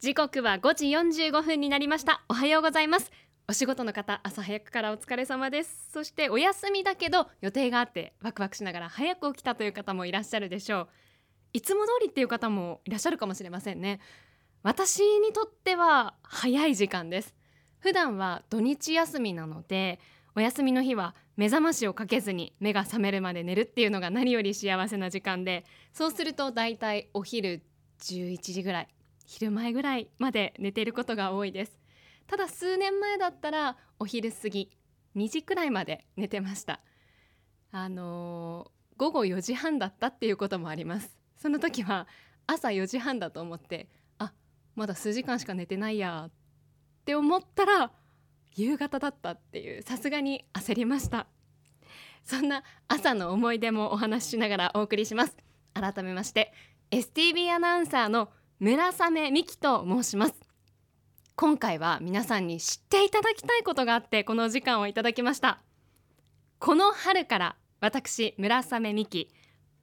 時刻は5時45分になりました。おはようございます。お仕事の方朝早くからお疲れ様です。そしてお休みだけど予定があってワクワクしながら早く起きたという方もいらっしゃるでしょう。いつも通りっていう方もいらっしゃるかもしれませんね。私にとっては早い時間です。普段は土日休みなのでお休みの日は目覚ましをかけずに目が覚めるまで寝るっていうのが何より幸せな時間でそうするとだいたいお昼11時ぐらい昼前ぐらいまで寝ていることが多いです。ただ数年前だったらお昼過ぎ2時くらいまで寝てました。あのー、午後4時半だったっていうこともあります。その時は朝4時半だと思ってあまだ数時間しか寝てないやって思ったら夕方だったっていうさすがに焦りました。そんな朝の思い出もお話ししながらお送りします。改めまして STB アナウンサーの村雨美希と申します。今回は皆さんに知っていただきたいことがあってこの時間をいただきました。この春から私村雨美希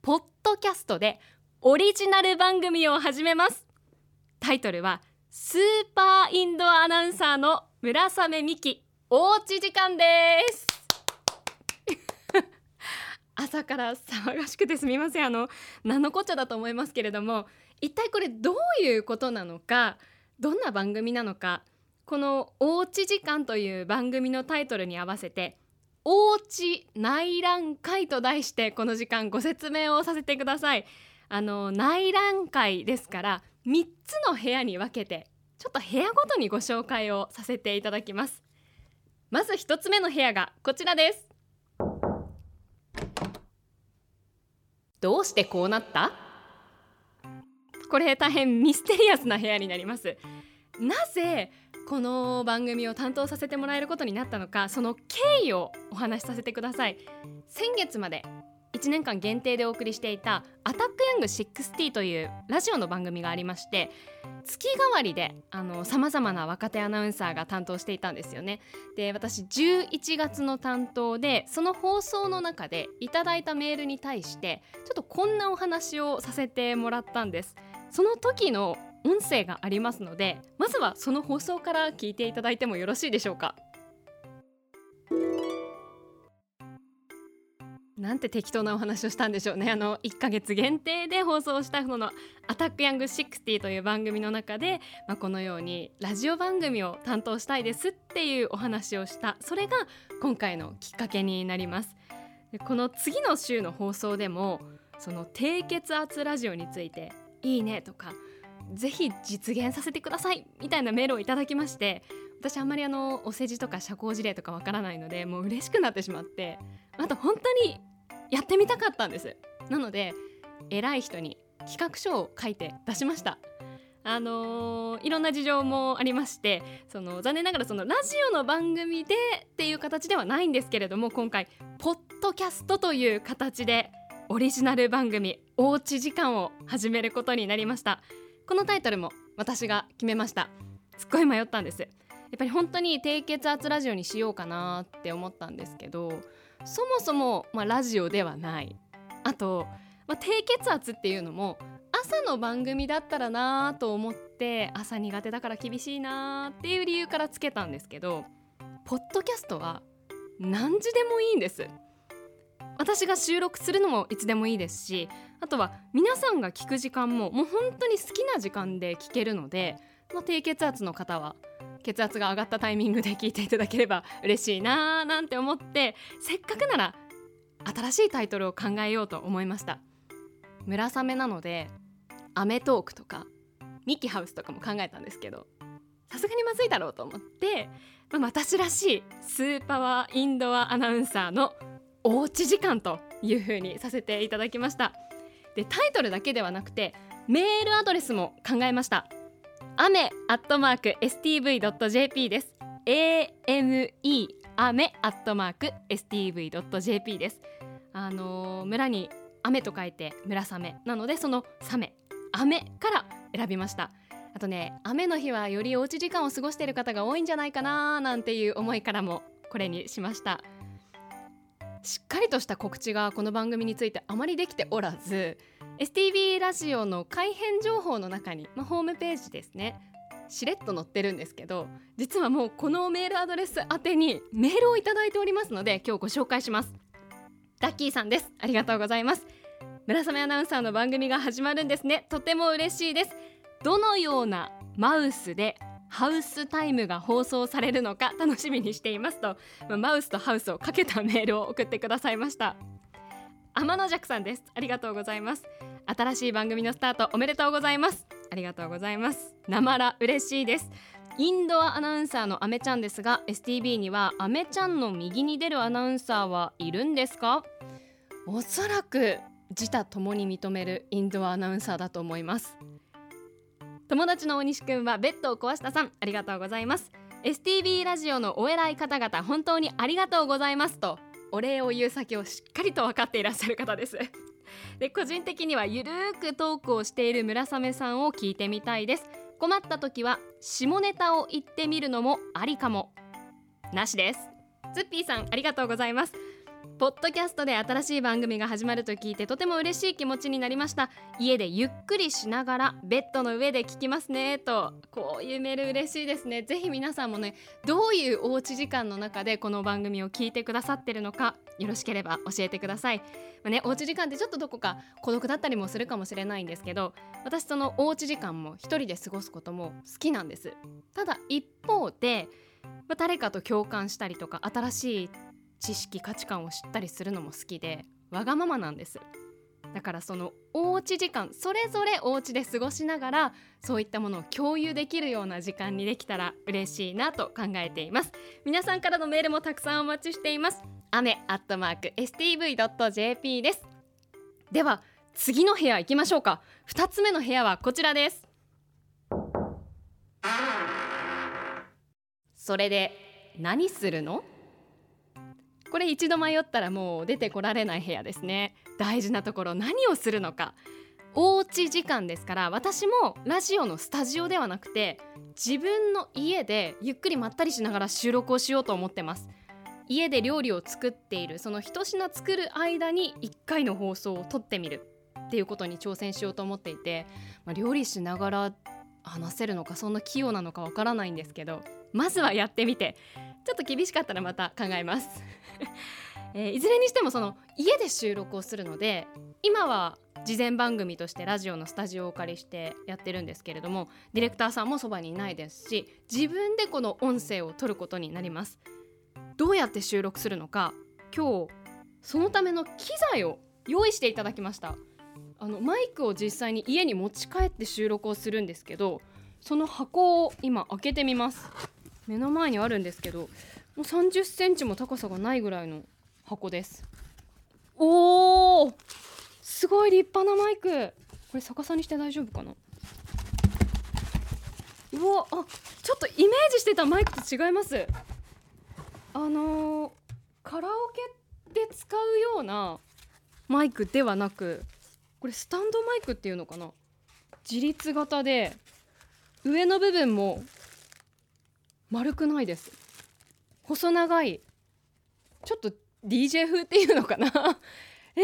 ポッドキャストでオリジナル番組を始めます。タイトルはスーパーインドアナウンサーの村雨美希おうち時間です。朝から騒がしくてすみません。あの何のこっちゃだと思いますけれども一体これどういうことなのかどんな番組なのかこの「おうち時間」という番組のタイトルに合わせて「おうち内覧会」と題してこの時間ご説明をさせてください。あの内覧会ですから3つの部屋に分けてちょっと部屋ごとにご紹介をさせていただきます。まず1つ目の部屋がこちらです。どうしてこうなった？これ大変ミステリアスな部屋になりますなぜこの番組を担当させてもらえることになったのかその経緯をお話しさせてください先月まで1年間限定でお送りしていた「アタックヤング60」というラジオの番組がありまして月替わりでさまざまな若手アナウンサーが担当していたんですよね。で私11月の担当でその放送の中でいただいたメールに対してちょっとこんなお話をさせてもらったんです。その時の音声がありますのでまずはその放送から聞いていただいてもよろしいでしょうか。なんて適当なお話をしたんでしょうね。あの1ヶ月限定で放送したこの「アタックヤング60」という番組の中で、まあ、このようにラジオ番組を担当したいですっていうお話をした。それが今回のきっかけになります。この次の週の放送でもその低血圧ラジオについていいねとかぜひ実現させてくださいみたいなメールをいただきまして私あんまりあのお世辞とか社交辞令とかわからないのでもう嬉しくなってしまってあと本当にやってみたかったんです。なので偉い人に企画書を書いて出しました。あのー、いろんな事情もありましてその残念ながらそのラジオの番組でっていう形ではないんですけれども今回ポッドキャストという形でオリジナル番組「おうち時間」を始めることになりました。このタイトルも私が決めました。すっごい迷ったんです。やっぱり本当に低血圧ラジオにしようかなって思ったんですけどそもそも、まあ、ラジオではない。あと、まあ、低血圧っていうのも朝の番組だったらなと思って朝苦手だから厳しいなっていう理由からつけたんですけどポッドキャストは何時でもいいんです。私が収録するのもいつでもいいですしあとは皆さんが聞く時間ももう本当に好きな時間で聞けるので、まあ、低血圧の方は血圧が上がったタイミングで聞いていただければ嬉しいなーなんて思ってせっかくなら新しいタイトルを考えようと思いました。村雨なのでアメトークとかミキハウスとかも考えたんですけどさすがにまずいだろうと思って、まあ、私らしいスーパーインドアアナウンサーのおうち時間という風にさせていただきました。でタイトルだけではなくてメールアドレスも考えました。雨アットマーク stv.jp です。Ame 雨アットマーク stv.jp です。あのー、村に雨と書いて村雨なのでそのサメ雨から選びました。あとね雨の日はよりおうち時間を過ごしている方が多いんじゃないかななんていう思いからもこれにしました。しっかりとした告知がこの番組についてあまりできておらず STV ラジオの改編情報の中に、まあ、ホームページですねしれっと載ってるんですけど実はもうこのメールアドレス宛てにメールをいただいておりますので今日ご紹介します。ダッキーさんです。ありがとうございます。村雨アナウンサーの番組が始まるんですね。とても嬉しいです。どのようなマウスでハウスタイムが放送されるのか楽しみにしていますとマウスとハウスをかけたメールを送ってくださいました。天野尺さんです。ありがとうございます。新しい番組のスタートおめでとうございます。ありがとうございます。なまら嬉しいです。インドアアナウンサーのアメちゃんですが STB にはアメちゃんの右に出るアナウンサーはいるんですか？おそらく自他ともに認めるインドアアナウンサーだと思います。友達の大西くんはベッドを壊したさんありがとうございます。STB ラジオのお偉い方々本当にありがとうございますとお礼を言う先をしっかりと分かっていらっしゃる方です。で個人的にはゆるーくトークをしている村雨さんを聞いてみたいです。困った時は下ネタを言ってみるのもありかも。なしです。ツッピーさんありがとうございます。ポッドキャストで新しい番組が始まると聞いてとても嬉しい気持ちになりました。家でゆっくりしながらベッドの上で聞きますね。とこういうメール嬉しいですね。ぜひ皆さんもねどういうおうち時間の中でこの番組を聞いてくださってるのかよろしければ教えてください、まあ、ねおうち時間ってちょっとどこか孤独だったりもするかもしれないんですけど私そのおうち時間も一人で過ごすことも好きなんです。ただ一方で、誰かと共感したりとか新しい知識価値観を知ったりするのも好きでわがままなんです。だからそのおうち時間それぞれお家で過ごしながらそういったものを共有できるような時間にできたら嬉しいなと考えています。皆さんからのメールもたくさんお待ちしています。雨アットマーク stv.jp です。では次の部屋行きましょうか。2つ目の部屋はこちらです。それで何するの？これ一度迷ったらもう出てこられない部屋ですね。大事なところ何をするのか。おうち時間ですから私もラジオのスタジオではなくて自分の家でゆっくりまったりしながら収録をしようと思ってます。家で料理を作っているその一品作る間に1回の放送を撮ってみる。っていうことに挑戦しようと思っていて、まあ、料理しながら話せるのかそんな器用なのかわからないんですけどまずはやってみて。ちょっと厳しかったらまた考えます。えー、いずれにしてもその家で収録をするので今は事前番組としてラジオのスタジオをお借りしてやってるんですけれどもディレクターさんもそばにいないですし自分でこの音声を取ることになります。どうやって収録するのか今日そのための機材を用意していただきました。あのマイクを実際に家に持ち帰って収録をするんですけどその箱を今開けてみます。目の前にあるんですけどもう30センチも高さがないぐらいの箱です。おーすごい立派なマイク。これ逆さにして大丈夫かな？うわあちょっとイメージしてたマイクと違います。あのー、カラオケで使うようなマイクではなくこれスタンドマイクっていうのかな？自立型で上の部分も丸くないです。細長い。ちょっと DJ 風っていうのかな。え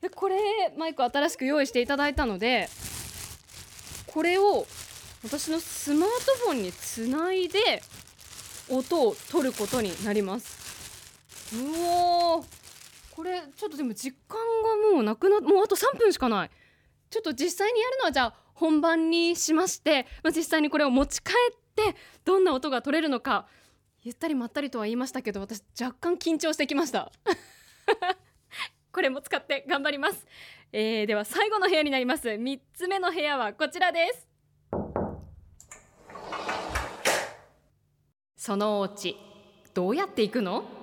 ー、でこれマイク新しく用意していただいたのでこれを私のスマートフォンにつないで音を取ることになります。うおこれちょっとでも実感がもうなくなもうあと3分しかない。ちょっと実際にやるのはじゃあ本番にしまして、まあ、実際にこれを持ち帰ってどんな音が取れるのかゆったりまったりとは言いましたけど私若干緊張してきました。これも使って頑張ります、えー、では最後の部屋になります。3つ目の部屋はこちらです。そのお家どうやって行くの？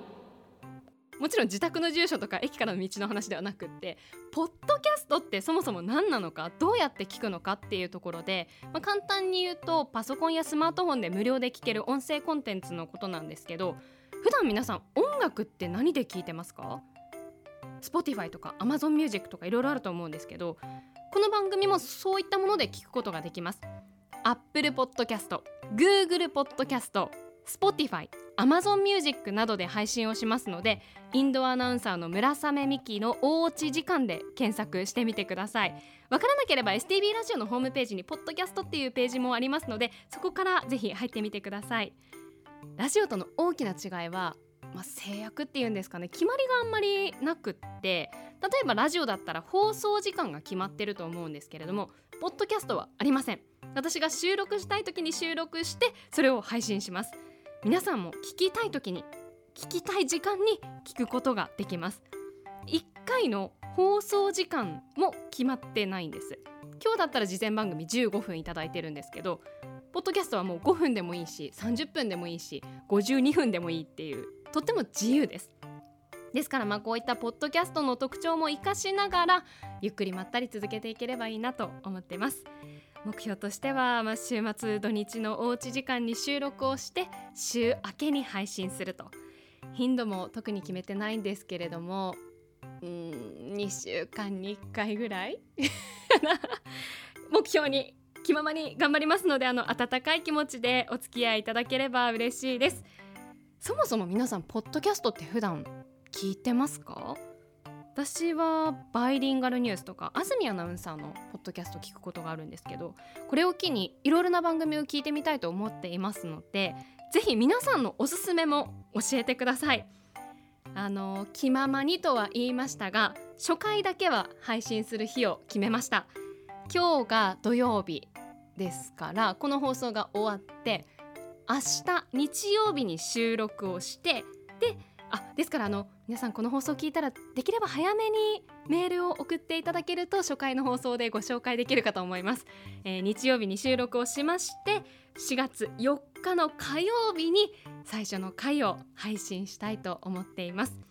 もちろん自宅の住所とか駅からの道の話ではなくってポッドキャストってそもそも何なのかどうやって聞くのかっていうところで、まあ、簡単に言うとパソコンやスマートフォンで無料で聞ける音声コンテンツのことなんですけど普段皆さん音楽って何で聞いてますか？Spotify とか Amazon Music とかいろいろあると思うんですけどこの番組もそういったもので聞くことができます。Apple Podcast、Google Podcast、Spotify、Amazon Music などで配信をしますのでインドアナウンサーの村雨美希のおうち時間で検索してみてください。わからなければ STB ラジオのホームページにポッドキャストっていうページもありますのでそこからぜひ入ってみてください。ラジオとの大きな違いはまあ、制約っていうんですかね。決まりがあんまりなくって例えばラジオだったら放送時間が決まってると思うんですけれどもポッドキャストはありません。私が収録したい時に収録してそれを配信します。皆さんも聞きたい時に聞きたい時間に聞くことができます。1回の放送時間も決まってないんです。今日だったら事前番組15分いただいてるんですけどポッドキャストはもう5分でもいいし30分でもいいし52分でもいいっていうとっても自由です。ですからまあこういったポッドキャストの特徴も生かしながらゆっくりまったり続けていければいいなと思ってます。目標としては、まあ、週末土日のおうち時間に収録をして週明けに配信すると。頻度も特に決めてないんですけれどもうん2週間に1回ぐらい 目標に気ままに頑張りますのであの温かい気持ちでお付き合いいただければ嬉しいです。そもそも皆さんポッドキャストって普段聞いてますか？私はバイリンガルニュースとか安住アナウンサーのポッドキャスト聞くことがあるんですけどこれを機にいろいろな番組を聞いてみたいと思っていますのでぜひ皆さんのおすすめも教えてください。あの気ままにとは言いましたが初回だけは配信する日を決めました。今日が土曜日ですからこの放送が終わって明日日曜日に収録をしてであですからあの皆さんこの放送を聞いたらできれば早めにメールを送っていただけると初回の放送でご紹介できるかと思います、えー、日曜日に収録をしまして4月4日の火曜日に最初の回を配信したいと思っています。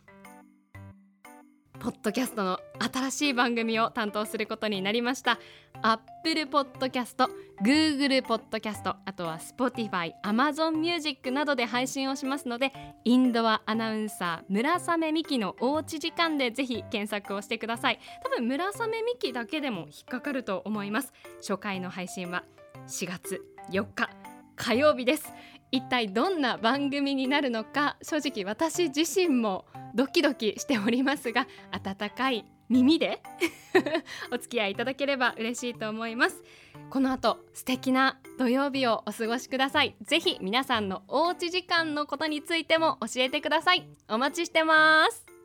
ポッドキャストの新しい番組を担当することになりました。Apple Podcast、Google Podcast あとは Spotify、Amazon Music などで配信をしますのでインドアアナウンサー村雨美希のおうち時間でぜひ検索をしてください。多分村雨美希だけでも引っかかると思います。初回の配信は4月4日。火曜日です。一体どんな番組になるのか正直私自身もドキドキしておりますが温かい耳で お付き合いいただければ嬉しいと思います。この後素敵な土曜日をお過ごしください。ぜひ皆さんのおうち時間のことについても教えてください。お待ちしてます。